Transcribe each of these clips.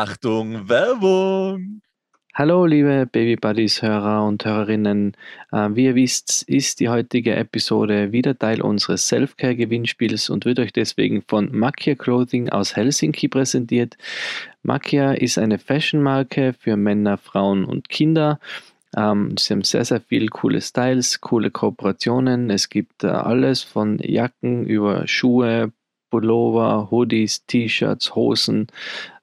Achtung, Werbung! Hallo, liebe Baby Buddies Hörer und Hörerinnen. Äh, wie ihr wisst, ist die heutige Episode wieder Teil unseres Self-Care-Gewinnspiels und wird euch deswegen von Makia Clothing aus Helsinki präsentiert. Makia ist eine Fashion-Marke für Männer, Frauen und Kinder. Ähm, sie haben sehr, sehr viele coole Styles, coole Kooperationen. Es gibt äh, alles von Jacken über Schuhe, Pullover, Hoodies, T-Shirts, Hosen,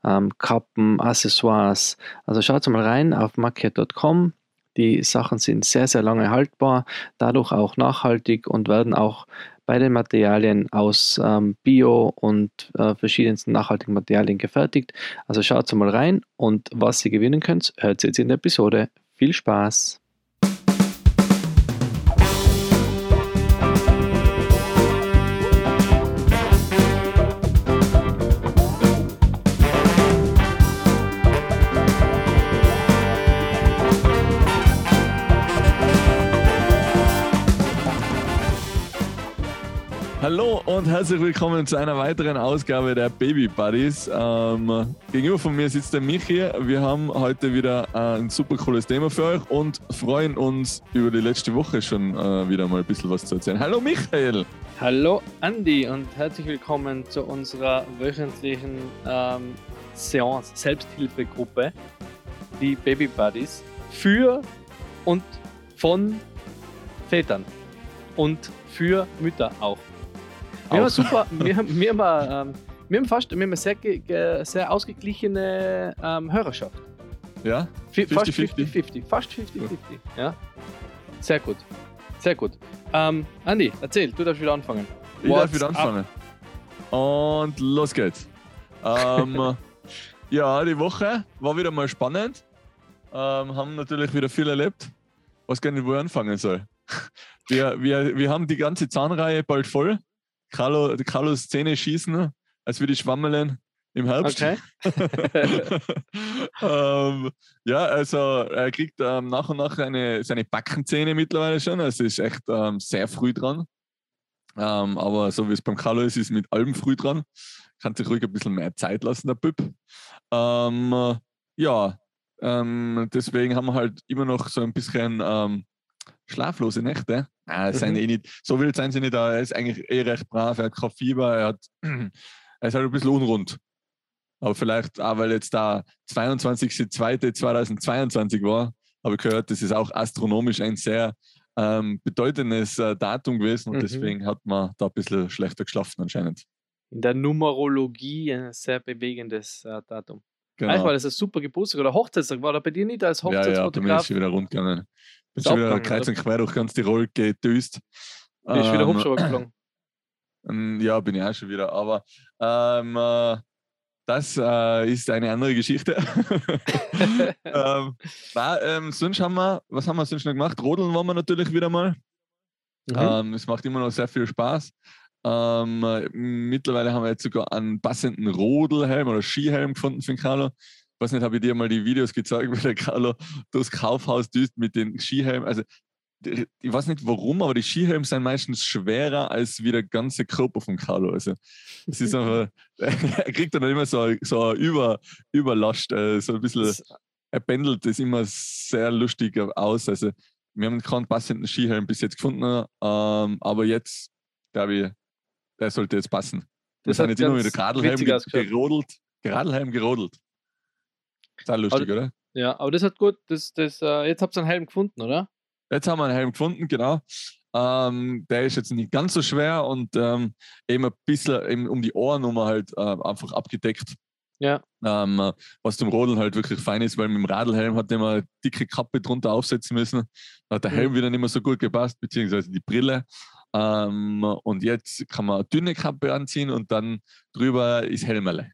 ähm, Kappen, Accessoires. Also schaut mal rein auf market.com. Die Sachen sind sehr, sehr lange haltbar, dadurch auch nachhaltig und werden auch bei den Materialien aus ähm, Bio und äh, verschiedensten nachhaltigen Materialien gefertigt. Also schaut mal rein und was ihr gewinnen könnt, hört ihr jetzt in der Episode. Viel Spaß! Hallo und herzlich willkommen zu einer weiteren Ausgabe der Baby Buddies. Ähm, gegenüber von mir sitzt der Michi. Wir haben heute wieder äh, ein super cooles Thema für euch und freuen uns über die letzte Woche schon äh, wieder mal ein bisschen was zu erzählen. Hallo Michael! Hallo Andi und herzlich willkommen zu unserer wöchentlichen ähm, Seance, Selbsthilfegruppe, die Baby Buddies, für und von Vätern und für Mütter auch. Wir haben super, wir haben, wir haben, ähm, wir haben fast wir haben eine sehr, sehr ausgeglichene ähm, Hörerschaft. Ja? 50, fast 50-50. Fast 50-50. Ja. Sehr gut. Sehr gut. Ähm, Andi, erzähl, du darfst wieder anfangen. Ich What's darf wieder anfangen. Up? Und los geht's. ähm, ja, die Woche war wieder mal spannend. Ähm, haben natürlich wieder viel erlebt. Was gar nicht, wo ich anfangen soll. Wir, wir, wir haben die ganze Zahnreihe bald voll. Carlo, Carlos Zähne schießen, als wir die Schwammelen im Herbst. Okay. ähm, ja, also er kriegt ähm, nach und nach eine, seine Backenzähne mittlerweile schon. Also ist echt ähm, sehr früh dran. Ähm, aber so wie es beim Carlo ist, ist mit allem früh dran. Kann sich ruhig ein bisschen mehr Zeit lassen, der Bub. Ähm, ja, ähm, deswegen haben wir halt immer noch so ein bisschen schlaflose Nächte. Ah, mhm. eh nicht, so wild sind sie nicht, er ist eigentlich eh recht brav, er hat kein Fieber, er, hat, er ist halt ein bisschen unrund. Aber vielleicht auch, weil jetzt da 22.02.2022 war, habe ich gehört, das ist auch astronomisch ein sehr ähm, bedeutendes äh, Datum gewesen und mhm. deswegen hat man da ein bisschen schlechter geschlafen anscheinend. In der Numerologie ein sehr bewegendes äh, Datum. Genau. Eigentlich war das ein super Geburtstag oder Hochzeitstag, war da bei dir nicht als Hochzeitsfotograf? Ja, ja, bei mir ist wieder rund Bin schon wieder kreuz und quer durch ganz Tirol gedüst. Bist ähm, wieder Hubschrauber geflogen? Ähm, ja, bin ich auch schon wieder. Aber ähm, äh, das äh, ist eine andere Geschichte. ähm, na, ähm, sonst haben wir, was haben wir sonst noch gemacht? Rodeln waren wir natürlich wieder mal. Mhm. Ähm, es macht immer noch sehr viel Spaß. Ähm, mittlerweile haben wir jetzt sogar einen passenden Rodelhelm oder Skihelm gefunden für den Carlo weiß nicht, habe ich dir mal die Videos gezeigt, wie der Carlo durchs Kaufhaus düst mit den Skihelmen. Also ich weiß nicht warum, aber die Skihelme sind meistens schwerer als wie der ganze Körper von Carlo. Also es ist einfach, er kriegt dann immer so, so eine Über, Überlast, äh, so ein bisschen, er pendelt das immer sehr lustig aus. Also wir haben keinen passenden Skihelm bis jetzt gefunden, ähm, aber jetzt, glaube ich, der sollte jetzt passen. Wir das sind jetzt immer mit der Gradelhelm gerodelt, Gradelhelm gerodelt. Ist auch lustig, aber, oder? Ja, aber das hat gut. Das, das, äh, jetzt habt ihr einen Helm gefunden, oder? Jetzt haben wir einen Helm gefunden, genau. Ähm, der ist jetzt nicht ganz so schwer und ähm, eben ein bisschen eben um die Ohrnummer halt äh, einfach abgedeckt. Ja. Ähm, was zum Rodeln halt wirklich fein ist, weil mit dem Radlhelm hat immer eine dicke Kappe drunter aufsetzen müssen. Da hat der Helm mhm. wieder nicht mehr so gut gepasst, beziehungsweise die Brille. Ähm, und jetzt kann man eine dünne Kappe anziehen und dann drüber ist Helmerle.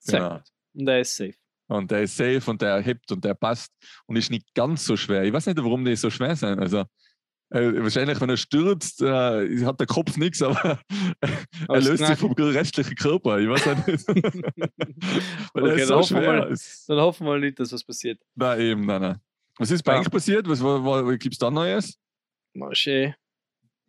Sehr genau. gut. Und der ist safe. Und der ist safe und der hebt und der passt und ist nicht ganz so schwer. Ich weiß nicht, warum die so schwer sind. Also äh, wahrscheinlich, wenn er stürzt, äh, hat der Kopf nichts, aber, er löst sich vom restlichen Körper. Ich weiß nicht. Weil okay, er ist so schwer. Mal, dann hoffen wir nicht, dass was passiert. Nein, eben, nein, nein. Was ist bei ja. euch passiert? Was, was, was gibt es da Neues? War schön.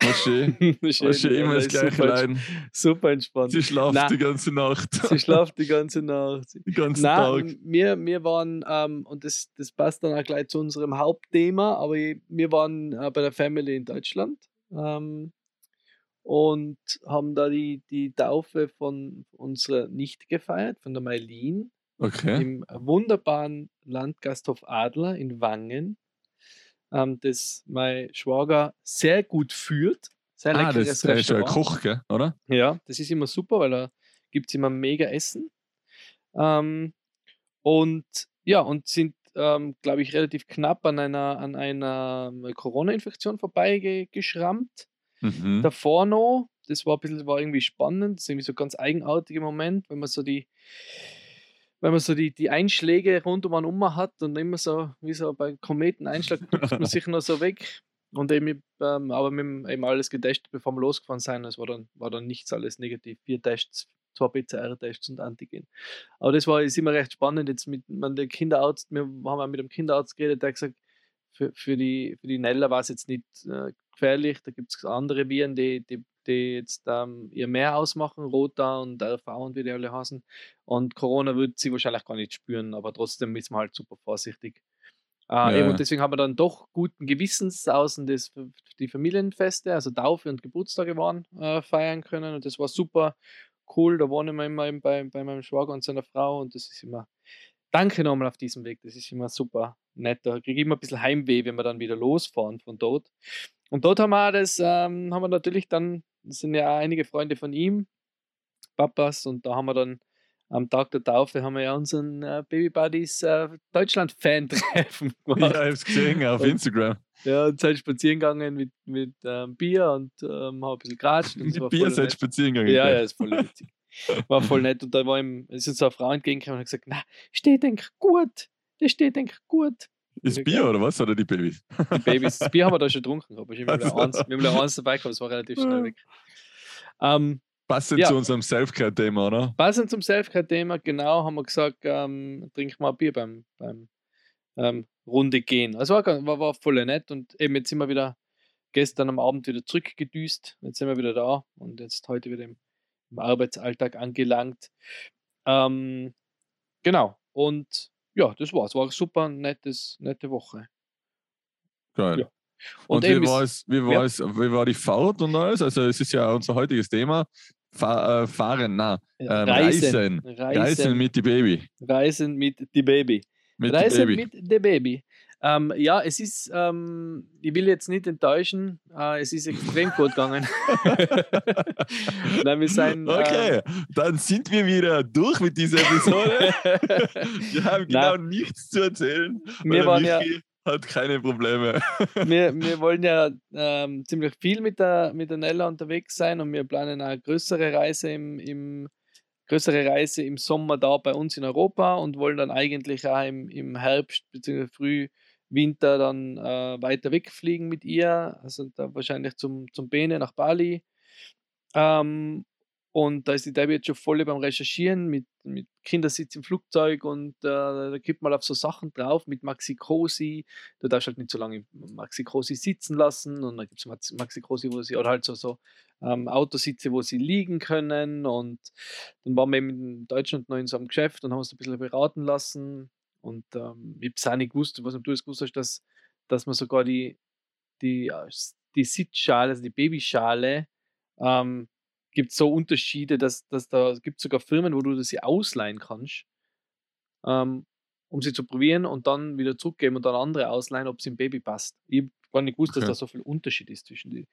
War schön, immer das gleiche super, Leiden. super entspannt. Sie schlaft Nein. die ganze Nacht. Sie schlaft die ganze Nacht. Den ganzen Nein, Tag. wir, wir waren, ähm, und das, das passt dann auch gleich zu unserem Hauptthema, aber wir waren äh, bei der Family in Deutschland ähm, und haben da die, die Taufe von unserer Nichte gefeiert, von der Mailin, Okay. im wunderbaren Landgasthof Adler in Wangen, ähm, das mein Schwager sehr gut führt. Sehr Ah, das der ist ja ein Restaurant. Koch, gell? oder? Ja, das ist immer super, weil da gibt es immer mega Essen. Ähm, und ja, und sind, ähm, glaube ich, relativ knapp an einer, an einer ähm, Corona-Infektion vorbeigeschrammt. Mhm. Davor noch, das war ein bisschen, war irgendwie spannend, das ist irgendwie so ein ganz eigenartiger Moment, wenn man so die, wenn man so die, die Einschläge rund um einen um hat und immer so, wie so bei Kometeneinschlag, guckt man sich noch so weg. Und eben, ähm, aber mit dem- eben alles getestet, bevor wir losgefahren sind. Es war dann, war dann nichts alles negativ. Vier Tests, zwei PCR-Tests und Antigen. Aber das war ist immer recht spannend. Jetzt mit man, der Kinderarzt, wir haben auch mit dem Kinderarzt geredet, der hat gesagt, für, für, die, für die Nella war es jetzt nicht äh, gefährlich. Da gibt es andere Viren, die, die, die jetzt ähm, ihr mehr ausmachen, Rota und RV und wie die alle heißen. Und Corona wird sie wahrscheinlich gar nicht spüren, aber trotzdem ist man halt super vorsichtig. Äh, Ja, eben, und deswegen haben wir dann doch guten Gewissens außen das, die Familienfeste, also Taufe und Geburtstage waren, äh, feiern können. Und das war super cool. Da wohnen wir immer bei, bei meinem Schwager und seiner Frau und das ist immer. Danke nochmal auf diesem Weg. Das ist immer super nett. Da kriege ich immer ein bisschen Heimweh, wenn wir dann wieder losfahren von dort. Und dort haben wir das, ähm, haben wir natürlich dann, das sind ja auch einige Freunde von ihm, Papas, und da haben wir dann am Tag der Taufe haben wir ja unseren äh, Baby Buddies äh, Deutschland-Fan-Treffen Ja, gemacht. ich hab's gesehen auf Und- Instagram. Ja, und seid spazieren gegangen mit, mit ähm, Bier und ähm, haben ein bisschen geratscht. Mit Bier seid nett. spazieren gegangen. Ja, ja, ist voll witzig. War voll nett. Und da war ihm, es ist uns so eine Frau entgegengekommen und hat gesagt, na, steht eigentlich gut. Das steht eigentlich gut. Ist Bier oder was? Oder die Babys? Die Babys, das Bier haben wir da schon getrunken, aber wir haben Also. eins, wir haben eins dabei gehabt, es war relativ schnell weg. Ähm, Passend Ja. zu unserem Selfcare-Thema, oder? passend zum Selfcare-Thema, genau, haben wir gesagt, ähm, trinken wir ein Bier beim, beim ähm, Runde gehen. Also war, war, war voll nett und eben jetzt sind wir wieder gestern am Abend wieder zurückgedüst. Jetzt sind wir wieder da und jetzt heute wieder im, im Arbeitsalltag angelangt. Ähm, genau. Und ja, das war's. War super nettes, nette Woche. Geil. Ja. Und, Und, wie, war es, wie, war es, wie war die Fahrt und alles? Also, es ist ja unser heutiges Thema. Äh, fahren, na, ähm, Reisen. Reisen, Reisen mit die Baby. Reisen mit die Baby. Mit Reisen die Baby. mit dem Baby. Ähm, ja, es ist, ähm, ich will jetzt nicht enttäuschen, äh, es ist extrem gut gegangen. Nein, wir sind. Okay, dann sind wir wieder durch mit dieser Episode. wir haben genau nichts zu erzählen. wir, waren ja, hat keine Probleme. wir, wir wollen ja ähm, ziemlich viel mit der, mit der Nella unterwegs sein und wir planen eine größere Reise im, im größere Reise im Sommer da bei uns in Europa und wollen dann eigentlich auch im, im Herbst bzw. Frühwinter dann äh, weiter wegfliegen mit ihr, also da wahrscheinlich zum, zum Bene nach Bali. Ähm, und da ist die Debbie jetzt schon voll beim Recherchieren mit, mit Kindersitz im Flugzeug und äh, da gibt mal auf so Sachen drauf mit Maxi Cosi. Du darfst halt nicht so lange Maxi Cosi sitzen lassen und dann gibt es Maxi Cosi, wo sie, oder halt so, so ähm, Autositze, wo sie liegen können. Und dann waren wir eben in Deutschland noch in so einem Geschäft und haben uns ein bisschen beraten lassen. Und ähm, ich habe es auch nicht gewusst, ob du es gewusst hast, dass, dass man sogar die, die, äh, die Sitzschale, also die Babyschale, ähm, gibt so Unterschiede, dass, dass da gibt sogar Firmen, wo du sie ausleihen kannst, ähm, um sie zu probieren und dann wieder zurückgeben und dann andere ausleihen, ob es im Baby passt. Ich gar nicht gewusst, dass Okay. da so viel Unterschied ist zwischen die,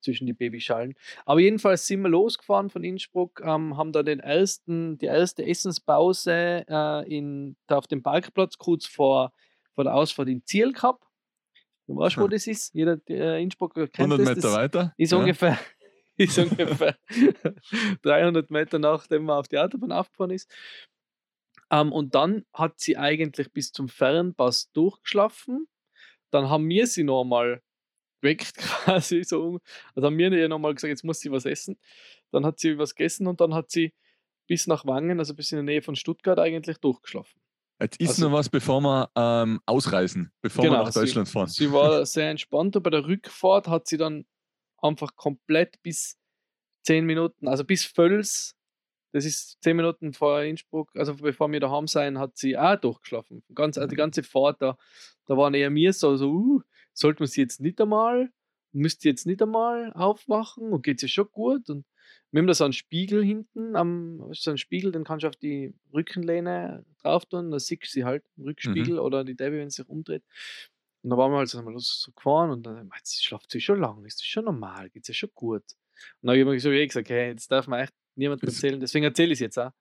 zwischen die Babyschalen. Aber jedenfalls sind wir losgefahren von Innsbruck, ähm, haben da den ersten, die erste Essenspause äh, in, da auf dem Parkplatz kurz vor, vor der Ausfahrt in Ziel gehabt. Du weißt, wo Hm. das ist? Jeder der Innsbrucker kennt 100 das. Meter das weiter. ist ja. ungefähr, ist ungefähr 300 Meter nachdem man auf die Autobahn aufgefahren ist. Ähm, und dann hat sie eigentlich bis zum Fernpass durchgeschlafen. Dann haben wir sie nochmal geweckt, quasi so. Also haben wir ihr nochmal gesagt, jetzt muss sie was essen. Dann hat sie was gegessen und dann hat sie bis nach Wangen, also bis in der Nähe von Stuttgart, eigentlich durchgeschlafen. Jetzt ist Also- noch was, bevor wir ähm, ausreisen, bevor wir Genau, nach Deutschland fahren. Sie war sehr entspannt und bei der Rückfahrt hat sie dann einfach komplett bis zehn Minuten, also bis Völs, das ist zehn Minuten vor Innsbruck, also bevor wir daheim sein, hat sie auch durchgeschlafen. Ganz, also die ganze Fahrt, da, da waren eher mir so, so uh, sollte man sie jetzt nicht einmal, müsst ihr jetzt nicht einmal aufwachen und geht es ja schon gut und wir haben da so einen Spiegel hinten, am, so einen Spiegel, den kannst du auf die Rückenlehne drauf tun, da siehst du sie halt im Rückspiegel Mhm. oder die Debbie, wenn sie sich umdreht. Und da waren wir halt so, so gefahren und dann, sie schlaft sie schon lang, ist das schon normal, geht es ja schon gut. Und dann habe ich mir so gesagt, hey, jetzt darf man echt niemandem Es- erzählen, deswegen erzähle ich es jetzt auch.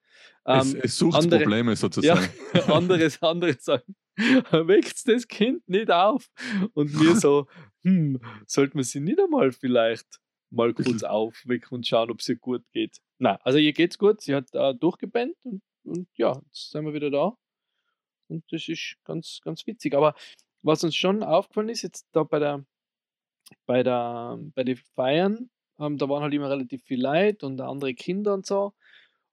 Es, Ähm, es sucht andere- Probleme ja, sozusagen. anderes, anderes sagen, weckt das Kind nicht auf. Und wir so, hm, sollten wir sie nicht einmal vielleicht mal kurz aufwecken und schauen, ob es ihr gut geht. Nein, also ihr geht's gut, sie hat äh, durchgepennt und, und ja, jetzt sind wir wieder da. Und das ist ganz, ganz witzig. Aber was uns schon aufgefallen ist, jetzt da bei der, bei der, bei den Feiern, ähm, da waren halt immer relativ viel Leute und andere Kinder und so.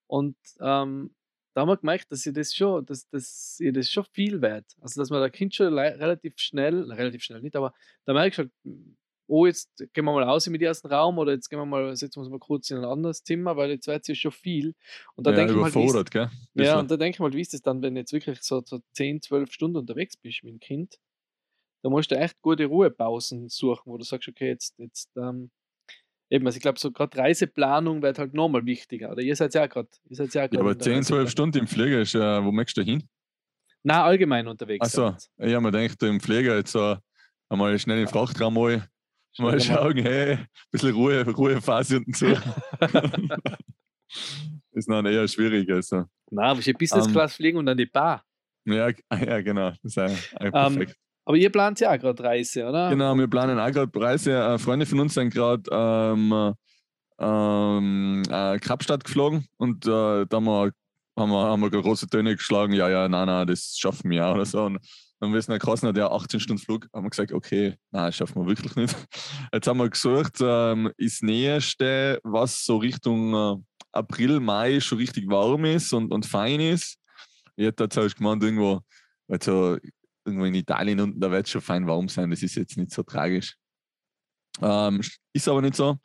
Und ähm, da haben wir gemerkt, dass ihr das schon, dass, dass ihr das schon viel wert. Also dass man da Kind schon relativ schnell, relativ schnell nicht, aber da merkst du halt, oh, jetzt gehen wir mal raus mit dem ersten Raum oder jetzt gehen wir mal, setzen wir uns mal kurz in ein anderes Zimmer, weil jetzt wird es ja schon viel. Und da ja, denke ich mal, wie ist, gell? ja, und da denke ich mal, wie ist das dann, wenn du jetzt wirklich so, so 10, 12 Stunden unterwegs bist mit dem Kind? Da musst du echt gute Ruhepausen suchen, wo du sagst, okay, jetzt, jetzt, ähm, eben, also ich glaube, so gerade Reiseplanung wird halt nochmal wichtiger. Oder ihr seid ja gerade, ihr seid ja Ja, gerade aber in der 10, 12 Reiseplanung. Stunden im Flieger ist, äh, wo möchtest du hin? Nein, allgemein unterwegs. Achso, sein. ja, man denkt im Flieger jetzt so einmal schnell in den Frachtraum mal, mal schauen, hey, ein bisschen Ruhe, Ruhephase unten zu. ist dann eher schwierig. Also. Nein, aber ich Business Ähm, Class fliegen und dann die Bar. Ja, ja, genau. Das ist eigentlich Ähm, perfekt. Aber ihr plant ja auch gerade Reise, oder? Genau, wir planen auch gerade Preise. Äh, Freunde von uns sind gerade ähm, ähm, äh, Kapstadt geflogen und äh, da haben wir, haben wir, haben wir große Töne geschlagen, ja, ja, nein, nein, das schaffen wir auch oder so. Und dann wissen wir, Kosten ja 18 Stunden Flug, haben wir gesagt, okay, nein, das schaffen wir wirklich nicht. Jetzt haben wir gesucht, ähm, das Nächste, was so Richtung äh, April, Mai schon richtig warm ist und, und fein ist. Ich hätte jetzt halt gemeint, irgendwo, weil so irgendwo in Italien unten, da wird es schon fein warm sein, das ist jetzt nicht so tragisch. Ähm, ist aber nicht so.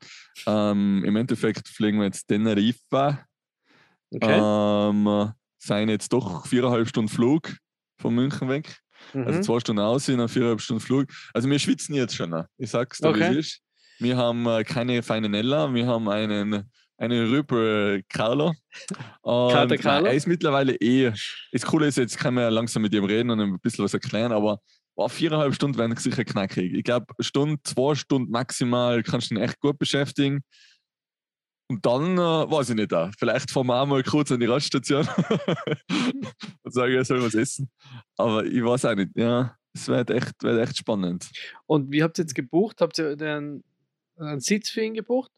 Ähm, Im Endeffekt fliegen wir jetzt Teneriffa. Okay. Ähm, sind jetzt doch viereinhalb Stunden Flug von München weg. Also mhm. zwei Stunden aussehen, dann viereinhalb Stunden Flug. Also wir schwitzen jetzt schon. noch. Ich sag's dir, wie Okay. es ist. Wir haben äh, keine feine Nella, wir haben einen, einen Rüpel Carlo. Und Kater Carlo? er ist mittlerweile eh. Das Coole ist, jetzt kann man ja langsam mit ihm reden und ein bisschen was erklären, aber boah, viereinhalb Stunden werden sicher knackig. Ich glaube, Stunde, zwei Stunden maximal kannst du ihn echt gut beschäftigen. Und dann, äh, weiß ich nicht, auch. vielleicht fahren wir auch mal kurz an die Raststation und sagen, er soll was essen. Aber ich weiß auch nicht, ja, es wird echt, wird echt spannend. Und wie habt ihr jetzt gebucht? Habt ihr den, einen Sitz für ihn gebucht?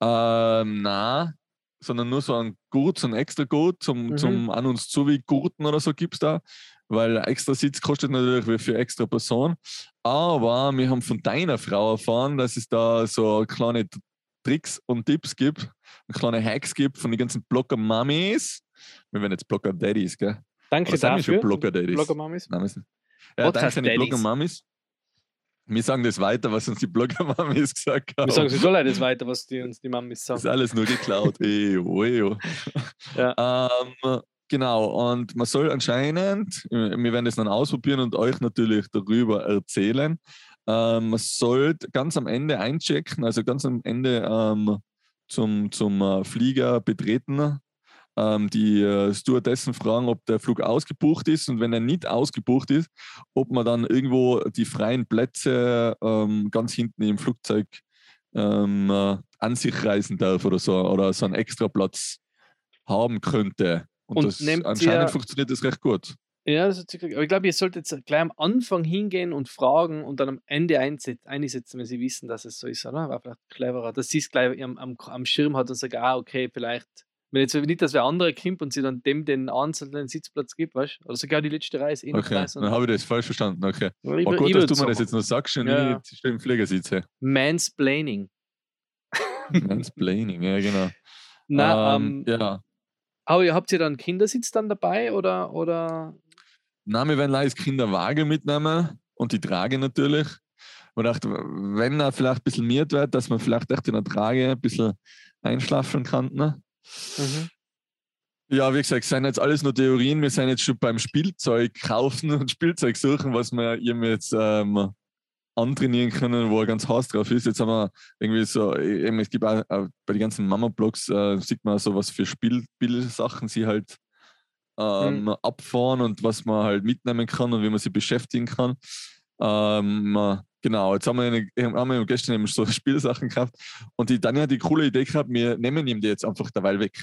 Ähm, na, sondern nur so ein Gurt, so ein extra Gurt zum, Mhm. zum an uns zu wie Gurten oder so gibt es da. Weil extra Sitz kostet natürlich wie für extra Person. Aber wir haben von deiner Frau erfahren, dass es da so kleine Tricks und Tipps gibt, und kleine Hacks gibt von den ganzen Blogger-Mummies. Wir werden jetzt Blogger-Daddies, gell? Danke sind wir dafür. schon? Blogger-Mamis. Nein, wir sind. Ja, Podcast danke an die Daddies. Wir sagen das weiter, was uns die Blogger-Mummies gesagt haben. Wir sagen sowieso leider das weiter, was die uns die Mamis Das ist sagen. alles nur geklaut. Ejo, ejo. ähm, genau, und man soll anscheinend, äh, wir werden das dann ausprobieren und euch natürlich darüber erzählen. Ähm, man sollte ganz am Ende einchecken, also ganz am Ende ähm, zum, zum äh, Flieger betreten, ähm, die äh, Stewardessen fragen, ob der Flug ausgebucht ist und wenn er nicht ausgebucht ist, ob man dann irgendwo die freien Plätze ähm, ganz hinten im Flugzeug ähm, äh, an sich reisen darf oder so oder so einen extra Platz haben könnte. Und, Und das, anscheinend ihr- funktioniert das recht gut. Ja, das hat aber ich glaube, ihr solltet jetzt gleich am Anfang hingehen und fragen und dann am Ende einset- einsetzen, wenn sie wissen, dass es so ist, oder? War vielleicht cleverer, dass sie es gleich am, am, am Schirm hat und sagt, ah, okay, vielleicht. Wenn jetzt nicht, dass wer andere kommt und sie dann dem den einzelnen Sitzplatz gibt, weißt du? Oder sogar die letzte Reise eh noch Okay, Reise. dann habe ich das falsch verstanden. Okay. Aber Oh gut, dass du mir das jetzt noch sagst und Ja, ja. ich stehe im Flieger sitze. Mansplaining. Mansplaining, ja genau. Na, ähm, ähm, ja. aber ihr habt ihr dann Kindersitz dann dabei oder, oder Nein, wir werden leider Kinderwagen mitnehmen und die Trage natürlich, Und dachte, wenn er vielleicht ein bisschen miert wird, dass man vielleicht echt in der Trage ein bisschen einschlafen kann. Ne? Mhm. Ja, wie gesagt, es sind jetzt alles nur Theorien. Wir sind jetzt schon beim Spielzeug kaufen und Spielzeug suchen, was wir ihm jetzt ähm, antrainieren können, wo er ganz heiß drauf ist. Jetzt haben wir irgendwie so, eben, es gibt auch, auch bei den ganzen Mama-Blogs, äh, sieht man so, was für Spielsachen sie halt ähm, mhm. abfahren und was man halt mitnehmen kann und wie man sie beschäftigen kann. Ähm, Genau, jetzt haben wir, eine, haben wir gestern eben so Spielsachen gehabt und die Dani hat die coole Idee gehabt, wir nehmen ihm die jetzt einfach derweil weg.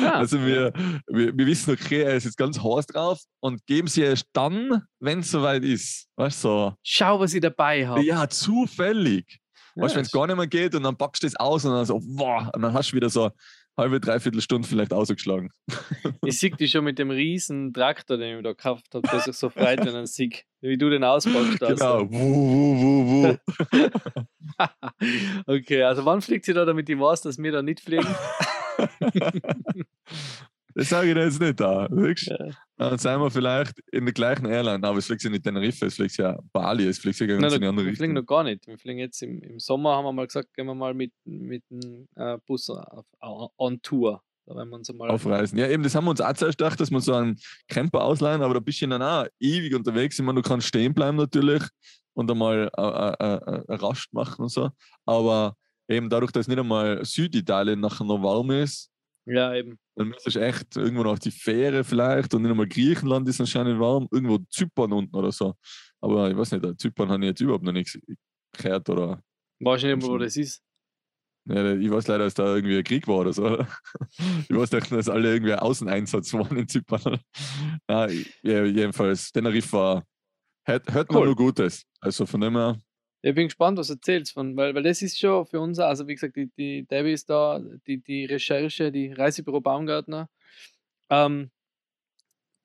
Ja. also wir, wir, wir, wissen, okay, er ist jetzt ganz heiß drauf und geben sie erst dann, wenn es soweit ist. Weißt so. Schau, was ich dabei habe. Ja, zufällig. Ja, weißt du, wenn es gar nicht mehr geht und dann packst du es aus und dann so, wow, und dann hast du wieder so halbe, dreiviertel Stunde vielleicht ausgeschlagen. Ich sehe dich schon mit dem riesen Traktor, den ich da gekauft habe, der sich so freut, wenn er sieht, wie du den auspackst. Genau. Wuh, wuh, wuh, okay, also wann fliegt sie da, damit ich weiß, dass wir da nicht fliegen? Das sage ich dir jetzt nicht da. Ja. Dann sind wir vielleicht in der gleichen Airline, aber es fliegt ja nicht Tenerife, es fliegt ja Bali, es fliegt ja ganz Nein, in die andere Richtung. Wir fliegen noch gar nicht. Wir fliegen jetzt im, im Sommer, haben wir mal gesagt, gehen wir mal mit, mit dem äh, Bus auf, on Tour. Da werden wir uns mal aufreisen. Ja, eben, das haben wir uns auch zuerst gedacht, dass wir so einen Camper ausleihen, aber da bist du dann auch ewig unterwegs. Ich meine, du kannst stehen bleiben natürlich und einmal äh, äh, äh, Rast machen und so. Aber eben dadurch, dass nicht einmal Süditalien nachher noch warm ist, ja, eben. Dann müsstest du echt irgendwo noch auf die Fähre vielleicht und nicht einmal Griechenland ist anscheinend warm, irgendwo Zypern unten oder so. Aber ich weiß nicht, Zypern habe ich jetzt überhaupt noch nichts gehört oder. Weißt du nicht wo das ist? Ja, ich weiß leider, dass da irgendwie ein Krieg war oder so. ich weiß nicht, dass alle irgendwie Außeneinsatz waren in Zypern. ja, jedenfalls, Tenerife war, hört, hört cool. man nur Gutes. Also von dem her ich bin gespannt, was du erzählst, von, weil, weil das ist schon für uns, also wie gesagt, die, die Debbie ist da, die, die Recherche, die Reisebüro Baumgartner, ähm,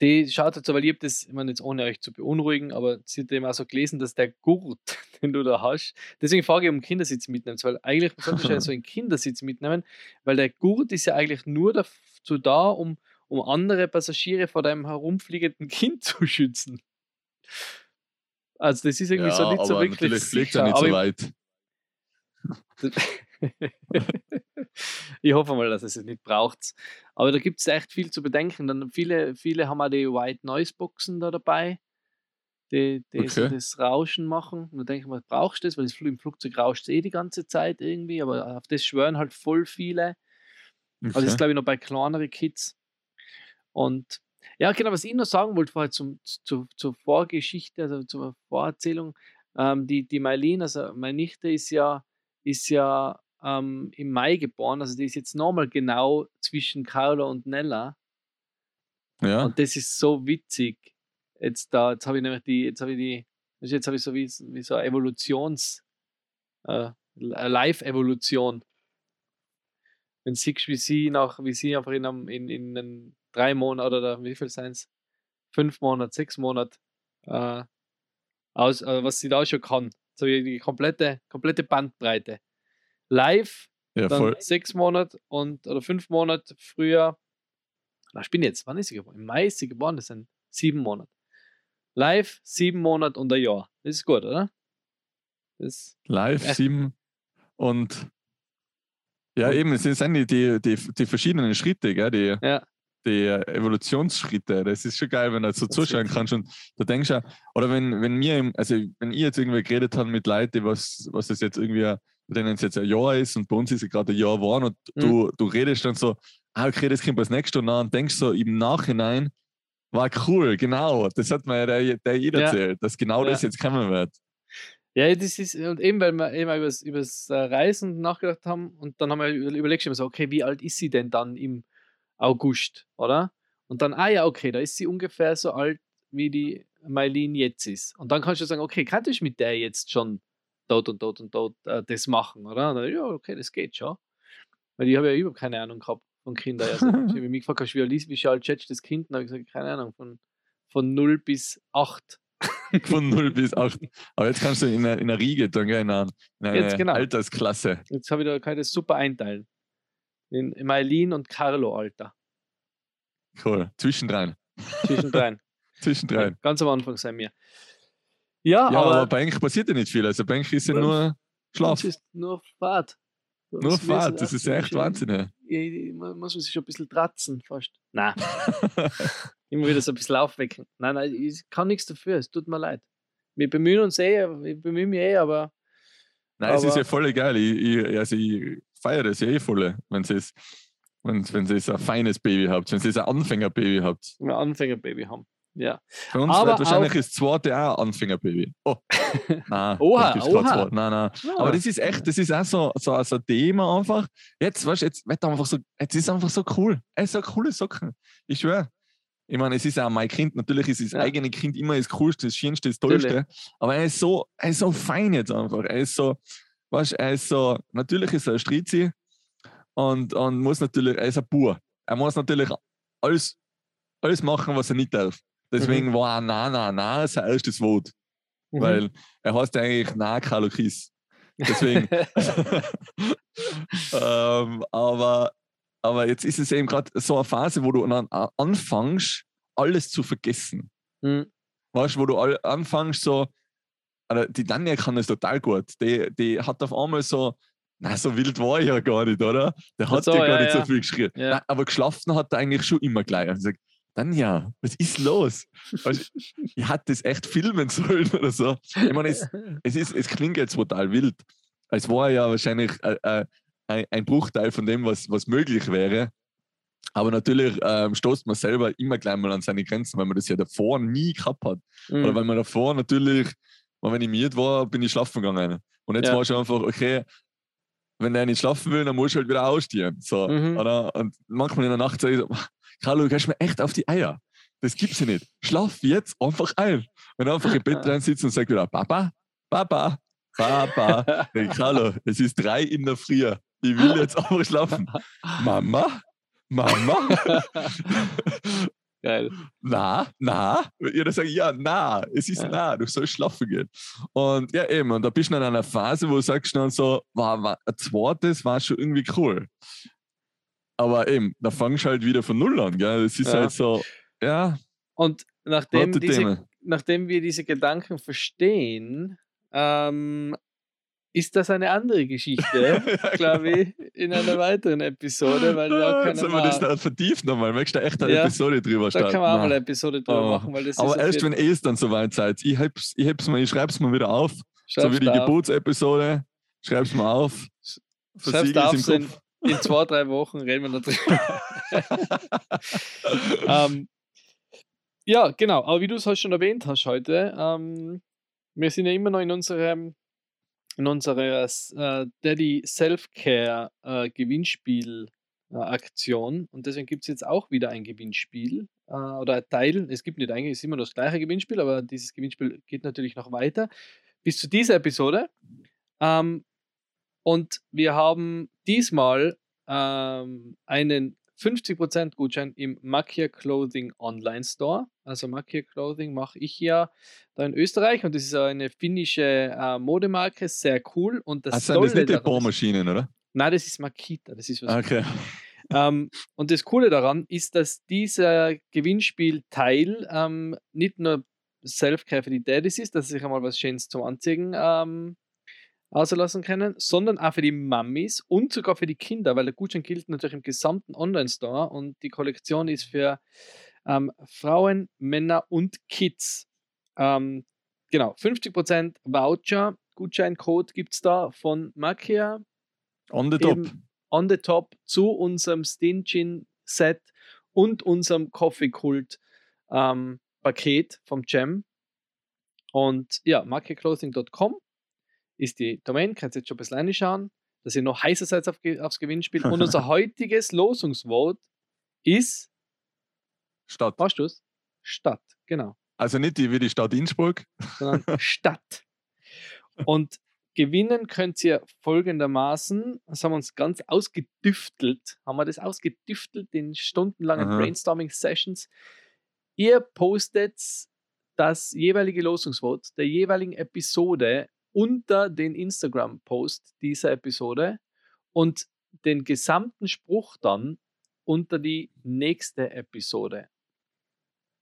die schaut jetzt so, weil ich habe das, ich meine, jetzt ohne euch zu beunruhigen, aber sie hat eben auch so gelesen, dass der Gurt, den du da hast, deswegen frage ich, um Kindersitz mitnehmen, weil eigentlich sollte ich so einen Kindersitz mitnehmen, weil der Gurt ist ja eigentlich nur dazu da, um, um andere Passagiere vor deinem herumfliegenden Kind zu schützen. Also das ist irgendwie ja, so nicht so wirklich natürlich fliegt er nicht so weit. ich hoffe mal, dass es es nicht braucht. Aber da gibt es echt viel zu bedenken. Dann viele, viele haben auch die White Noise Boxen da dabei, die, die okay. so das Rauschen machen. Und da denke ich mal, brauchst du das? Weil im Flugzeug rauscht es eh die ganze Zeit irgendwie, aber auf das schwören halt voll viele. Okay. Also das ist glaube ich noch bei kleineren Kids. Und ja, genau, was ich noch sagen wollte vorher zum, zu, zur Vorgeschichte, also zur Vorerzählung. Ähm, die, die Mailin, also meine Nichte ist ja, ist ja ähm, im Mai geboren, also die ist jetzt nochmal genau zwischen Carla und Nella. Ja. Und das ist so witzig. Jetzt da, jetzt habe ich nämlich die, jetzt habe ich die, jetzt habe ich so wie, wie so eine Evolutions, äh, Live-Evolution. Wenn siehst, wie sie nach, wie sie einfach in einem, in, in einem drei Monate oder wie viel seien es? Fünf Monate, sechs Monate äh, aus, äh, was sie da schon kann. So die komplette, komplette Bandbreite. Live, ja, dann voll. sechs Monate und oder fünf Monate früher. Na, ich bin jetzt, wann ist sie geboren? Im Mai ist sie geboren, das sind sieben Monate. Live, sieben Monate und ein Jahr. Das ist gut, oder? Das, Live, äh. sieben und ja, eben, es sind die, die, die, die verschiedenen Schritte, gell, die, ja die Evolutionsschritte. Das ist schon geil, wenn du so zuschauen kannst. Und da denkst du, oder wenn, wenn mir, also wenn ich jetzt irgendwie geredet habe mit Leuten, was, was das jetzt irgendwie, bei denen es jetzt ein Jahr ist und bei uns ist es gerade ein Jahr geworden und mhm. du, du redest dann so, ah, okay, das kommt als nächstes und dann denkst so im Nachhinein, war cool, genau, das hat mir ja der, der jeder ja. erzählt, dass genau ja. das jetzt kommen wird. Ja, das ist, und eben, weil wir eben über das Reisen nachgedacht haben und dann haben wir überlegt, so, okay, wie alt ist sie denn dann im, August, oder? Und dann, ah ja, okay, da ist sie ungefähr so alt, wie die Mailin jetzt ist. Und dann kannst du sagen, okay, kann ich mit der jetzt schon dort und dort und dort äh, das machen, oder? Dann, ja, okay, das geht schon. Weil ich habe ja überhaupt keine Ahnung gehabt von Kindern. Also, ich habe mich gefragt, wie wie alt schätzt das Kind? Und habe ich gesagt, keine Ahnung, von, von 0 bis 8. von 0 bis 8. Aber jetzt kannst du in einer, in einer Riege dann, in einer, in einer genau. Altersklasse. Jetzt habe ich da, kann ich das super einteilen. In Mailin und Carlo, Alter. Cool. Zwischendrein. Zwischendrein. Zwischendrein. Ja, ganz am Anfang sein wir. Ja, Ja, aber, aber bei Enk passiert ja nicht viel. Also bei Enk ist ja nur Schlaf. es ist nur Fahrt. Nur Das Fahrt. müssen Das ist echt Wahnsinn. ey. Ja, ich- man muss sich schon ein bisschen tratzen fast. Nein, immer wieder so ein bisschen aufwecken. Nein, nein, ich kann nichts dafür, es tut mir leid. Wir bemühen uns eh, ich bemühe mich eh, aber Nein, es ist Aber- ja voll geil. Ich, ich, also ich feiere das ja eh voll, wenn es wenn, wenn ihr ein feines Baby habt, wenn ihr ein Anfängerbaby habt. wir Anfängerbaby haben. Ja. Bei uns Aber wird wahrscheinlich das zweite auch ein Anfängerbaby. Oh, nein, Oha, oha. Nein, nein. Aber das ist echt, das ist auch so, so, so ein Thema einfach. Jetzt, weißt du, jetzt wird einfach so, jetzt ist einfach so cool. Es ist so coole Socken. Ich schwöre. Ich meine, es ist auch mein Kind, natürlich ist das Ja. eigene Kind immer das Coolste, das Schönste, das Natürlich. Tollste. Aber er ist so, er ist so fein jetzt einfach. Er ist so, weißt du, er ist so, natürlich ist er ein Strizi und, und muss natürlich, er ist ein Bur. Er muss natürlich alles, alles machen, was er nicht darf. Deswegen war na na na sein erstes Wort. Mhm. Weil er heißt eigentlich Na Carlo Chris. Deswegen. ähm, aber, aber jetzt ist es eben gerade so eine Phase, wo du dann anfängst, alles zu vergessen. Mhm. Weißt du, wo du all, anfängst so, oder die Danja kann das total gut. Die, die hat auf einmal so, na, so wild war ich ja gar nicht, oder? Der hat so, ja gar ja, nicht so ja. viel geschrien. Ja. Nein, aber geschlafen hat er eigentlich schon immer gleich. Und ich sag, Danja, was ist los? Du, ich hätte das echt filmen sollen oder so. Ich meine, es, es, ist, es klingt jetzt total wild. Es war ja wahrscheinlich äh, äh, ein, ein Bruchteil von dem, was, was möglich wäre. Aber natürlich ähm, stoßt man selber immer gleich mal an seine Grenzen, weil man das ja davor nie gehabt hat. Oder Mhm. weil man davor natürlich, mal wenn ich miert war, bin ich schlafen gegangen. Und jetzt Ja. war schon einfach, okay, wenn der nicht schlafen will, dann muss ich halt wieder ausstehen. So, Mhm. oder? Und manchmal in der Nacht sage ich so, Carlo, du gehst mir echt auf die Eier. Das gibt's ja nicht. Schlaf jetzt einfach ein. Wenn er einfach im Bett rein sitzt und sagt wieder, Papa, Papa, Papa. Hey, Carlo, es ist drei in der Früh. Ich will jetzt einfach schlafen. Mama, Mama, Geil. na, na. Ja, dann sage ich, ja, na, es ist Ja. na, du sollst schlafen gehen. Und ja, eben, und da bist du dann in einer Phase, wo du sagst dann so, war, war, ein zweites war schon irgendwie cool. Aber eben, da fangst du halt wieder von Null an, gell? Es ist Ja. halt so, ja, Und nachdem, diese, nachdem wir diese Gedanken verstehen, ähm, ist das eine andere Geschichte, glaube ich, in einer weiteren Episode, weil da können Sollen wir das wir, da vertieft nochmal? Möchtest du echt eine Ja, Episode drüber da starten? können wir auch mal eine Episode drüber Oh. machen, weil das Aber erst, wenn eh es dann soweit seid. Ich heb's, ich heb's mal, ich schreib's mal wieder auf. so Schreib's wie die da. Geburtsepisode. Schreib's mal auf. Schreib's da auf, so in, in zwei, drei Wochen reden wir darüber. ähm, ja, genau. Aber wie du es halt schon erwähnt hast heute, ähm, wir sind ja immer noch in unserem in unserer äh, Daddy Self-Care äh, Gewinnspiel äh, Aktion und deswegen gibt es jetzt auch wieder ein Gewinnspiel äh, oder ein Teil. Es gibt nicht eigentlich, es ist immer das gleiche Gewinnspiel, aber dieses Gewinnspiel geht natürlich noch weiter bis zu dieser Episode. Ähm, und wir haben diesmal ähm, einen 50% Gutschein im Makia Clothing Online Store. Also Makia Clothing mache ich ja da in Österreich und das ist eine finnische äh, Modemarke, sehr cool. Und das Das sind das nicht die Bohrmaschinen, oder? Nein, das ist Makita, das ist was Okay. ähm, und das Coole daran ist, dass dieser Gewinnspielteil ähm, nicht nur Self-Care für die Daddies ist, dass sie sich einmal was Schönes zum Anziehen ähm, auslassen können, sondern auch für die Mummies und sogar für die Kinder, weil der Gutschein gilt natürlich im gesamten Online-Store und die Kollektion ist für ähm, Frauen, Männer und Kids. Ähm, genau, 50% Voucher, Gutscheincode gibt es da von Makia On the top. on the top zu unserem Stingin Set und unserem Coffee Kult ähm, Paket vom Jam. Und ja, marketclothing.com ist die Domain, könnt ihr jetzt schon ein bisschen reinschauen, dass ihr noch heißer seid auf, aufs Gewinnspiel. Und unser heutiges Losungsvote ist, Stadt. weißt du es? Stadt, genau. Also nicht die wie die Stadt Innsbruck. sondern Stadt. Und gewinnen könnt ihr folgendermaßen, das haben wir uns ganz ausgedüftelt, haben wir das ausgedüftelt in stundenlangen. Brainstorming-Sessions. Ihr postet das jeweilige Losungswort der jeweiligen Episode unter den Instagram-Post dieser Episode und den gesamten Spruch dann unter die nächste Episode.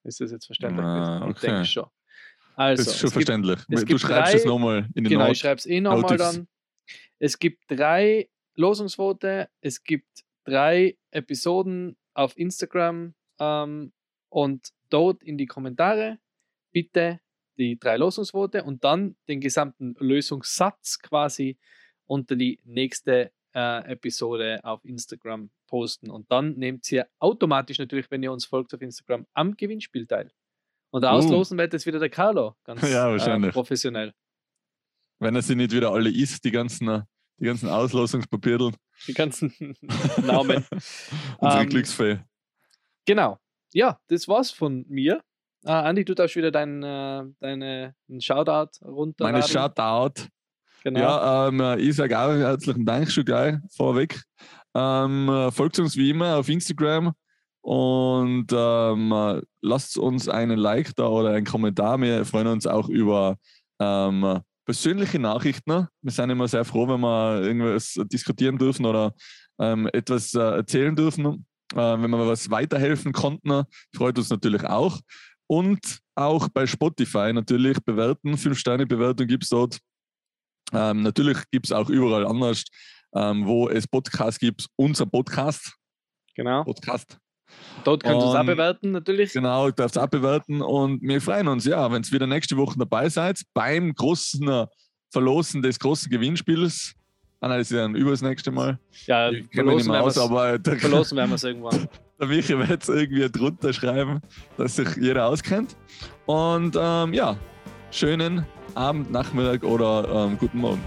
Ist das jetzt verständlich? Ah, gewesen? Ich okay. denke schon. Also, das ist schon gibt- verständlich. es du gibt schreibst drei- es nochmal in die Genau, ich Notes. schreibe es eh nochmal dann. Es gibt drei Losungsvote, es gibt drei Episoden auf Instagram ähm, und dort in die Kommentare bitte die drei Losungsvote und dann den gesamten Lösungssatz quasi unter die nächste äh, Episode auf Instagram posten. Und dann nehmt ihr automatisch natürlich, wenn ihr uns folgt auf Instagram, am Gewinnspiel teil. Und auslosen wird jetzt wieder der Carlo. Ganz Ja, wahrscheinlich. Äh, professionell. Wenn er sie nicht wieder alle isst, die ganzen, äh, die ganzen Auslosungspapierl. Die ganzen Namen. Unsere Ähm, Glücksfee. Genau. Ja, das war's von mir. Äh, Andi, du darfst wieder dein, äh, deine Shoutout runter. Meine Shoutout. Genau. Ja, ähm, äh, ich sage auch herzlichen Dank schon gleich vorweg. Ähm, äh, folgt uns wie immer auf Instagram und ähm, äh, lasst uns einen Like da oder einen Kommentar. Wir freuen uns auch über ähm, persönliche Nachrichten. Wir sind immer sehr froh, wenn wir irgendwas diskutieren dürfen oder ähm, etwas äh, erzählen dürfen. Äh, wenn wir was weiterhelfen konnten, freut uns natürlich auch. Und auch bei Spotify natürlich bewerten. Fünf-Sterne-Bewertung gibt es dort. Ähm, natürlich gibt es auch überall anders, ähm, wo es Podcasts gibt. Unser Podcast. genau. Podcast. Dort kannst du es auch bewerten, natürlich. Genau, du darfst auch bewerten. Und wir freuen uns, ja, wenn ihr wieder nächste Woche dabei seid, beim großen äh, Verlosen des großen Gewinnspiels. Nein, das ist ja dann über das nächste Mal. Ja, Ich verlosen aus, aber verlosen werden wir es irgendwann. Der Michi wird es irgendwie drunter schreiben, dass sich jeder auskennt. Und ähm, ja, schönen Abend, Nachmittag oder ähm, guten Morgen.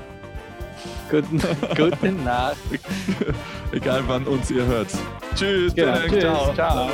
Guten, guten Nacht. Egal wann uns ihr hört. Tschüss, Genau. Tschüss. ciao. Ciao.